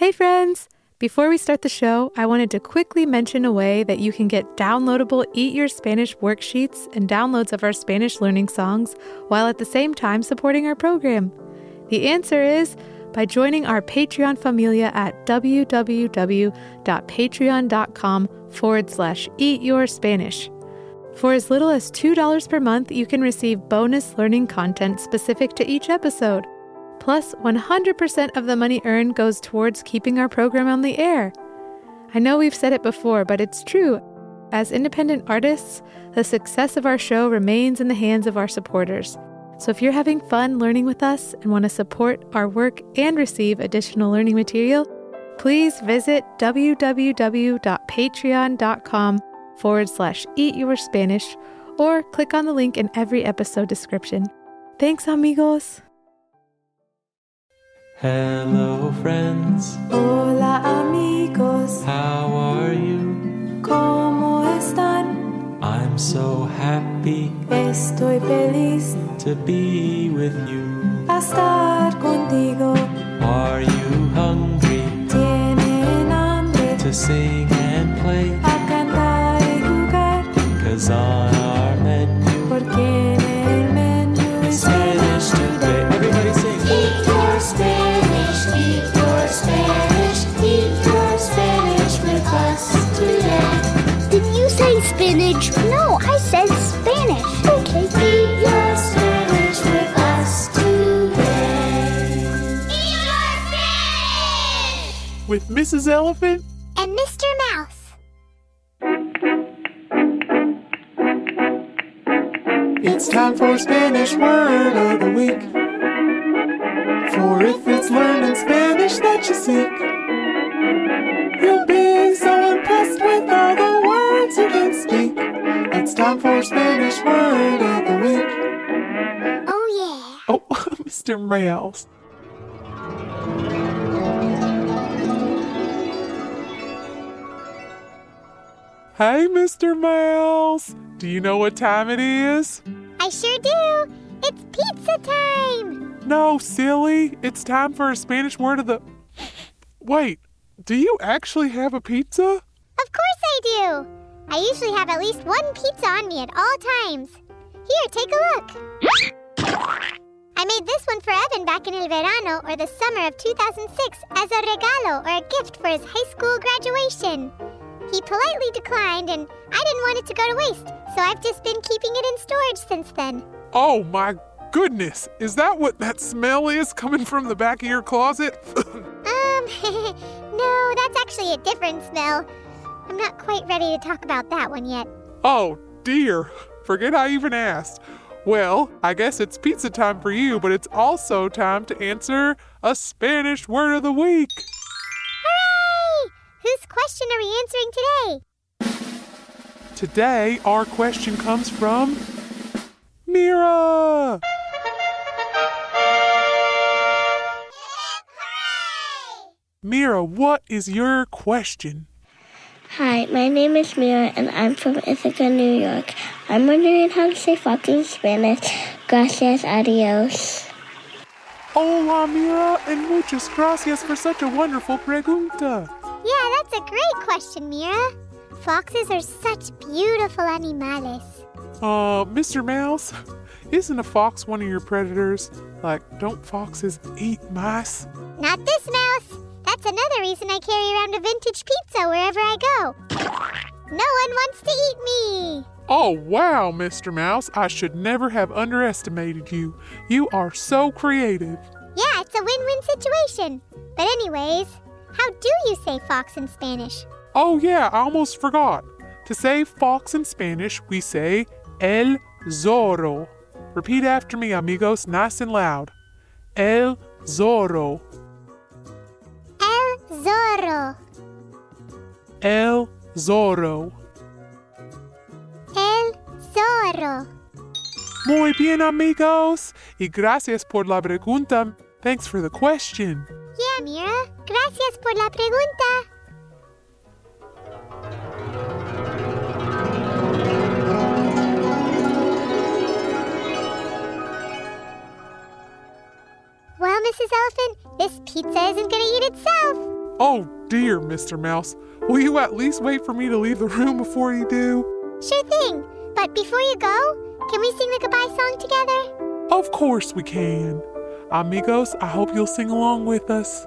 Hey, friends! Before we start the show, I wanted to quickly mention a way that you can get downloadable Eat Your Spanish worksheets and downloads of our Spanish learning songs while at the same time supporting our program. The answer is by joining our Patreon familia at www.patreon.com forward slash eat your Spanish. For as little as $2 per month, you can receive bonus learning content specific to each episode. Plus, 100% of the money earned goes towards keeping our program on the air. I know we've said it before, but it's true. As independent artists, the success of our show remains in the hands of our supporters. So if you're having fun learning with us and want to support our work and receive additional learning material, please visit www.patreon.com forward slash eat your Spanish or click on the link in every episode description. Thanks, amigos. Hello, friends. Hola amigos, How are you? ¿cómo están? I'm so happy Estoy feliz to be with you. a estar contigo. Are you hungry Tienen hambre to sing and play? a cantar y jugar, Cause on spinach? No, I said Spanish. Okay. Eat your Spanish with us today. Eat your Spanish! with Mrs. Elephant? And Mr. Mouse. It's time for Spanish Word of the Week. For if it's learning Spanish that you seek, Mr. Mouse. Hey, Mr. Mouse. Do you know what time it is? I sure do. It's pizza time. No, silly. It's time for a Spanish word of the. Wait, do you actually have a pizza? Of course I do. I usually have at least one pizza on me at all times. Here, take a look. I made this one for Evan back in El Verano or the summer of 2006 as a regalo or a gift for his high school graduation. He politely declined, and I didn't want it to go to waste, so I've just been keeping it in storage since then. Oh my goodness, is that what that smell is coming from the back of your closet? Um, no, that's actually a different smell. I'm not quite ready to talk about that one yet. oh dear, forget I even asked. Well, I guess it's pizza time for you, but it's also time to answer a Spanish word of the week. Hooray! Whose question are we answering today? Today, our question comes from Mira. Mira, what is your question? Hi, my name is Mira and I'm from Ithaca, New York. I'm wondering how to say fox in Spanish. Gracias, adios. Hola, Mira, and muchas gracias for such a wonderful pregunta. Yeah, that's a great question, Mira. Foxes are such beautiful animales. Uh, Mr. Mouse, isn't a fox one of your predators? Like, don't foxes eat mice? Not this mouse. That's another reason I carry around a vintage pizza wherever I go. No one wants to eat me. Oh, wow, Mr. Mouse, I should never have underestimated you. You are so creative. Yeah, it's a win win situation. But, anyways, how do you say fox in Spanish? Oh, yeah, I almost forgot. To say fox in Spanish, we say el zorro. Repeat after me, amigos, nice and loud. El zorro. El zorro. El zorro. El zorro. Muy bien, amigos. Y gracias por la pregunta. Thanks for the question. Yeah, Mira. Gracias por la pregunta. Well, Mrs. Elephant, this pizza isn't gonna eat itself. Oh dear, Mr. Mouse. Will you at least wait for me to leave the room before you do? Sure thing. But before you go, can we sing the goodbye song together? Of course we can. Amigos, I hope you'll sing along with us.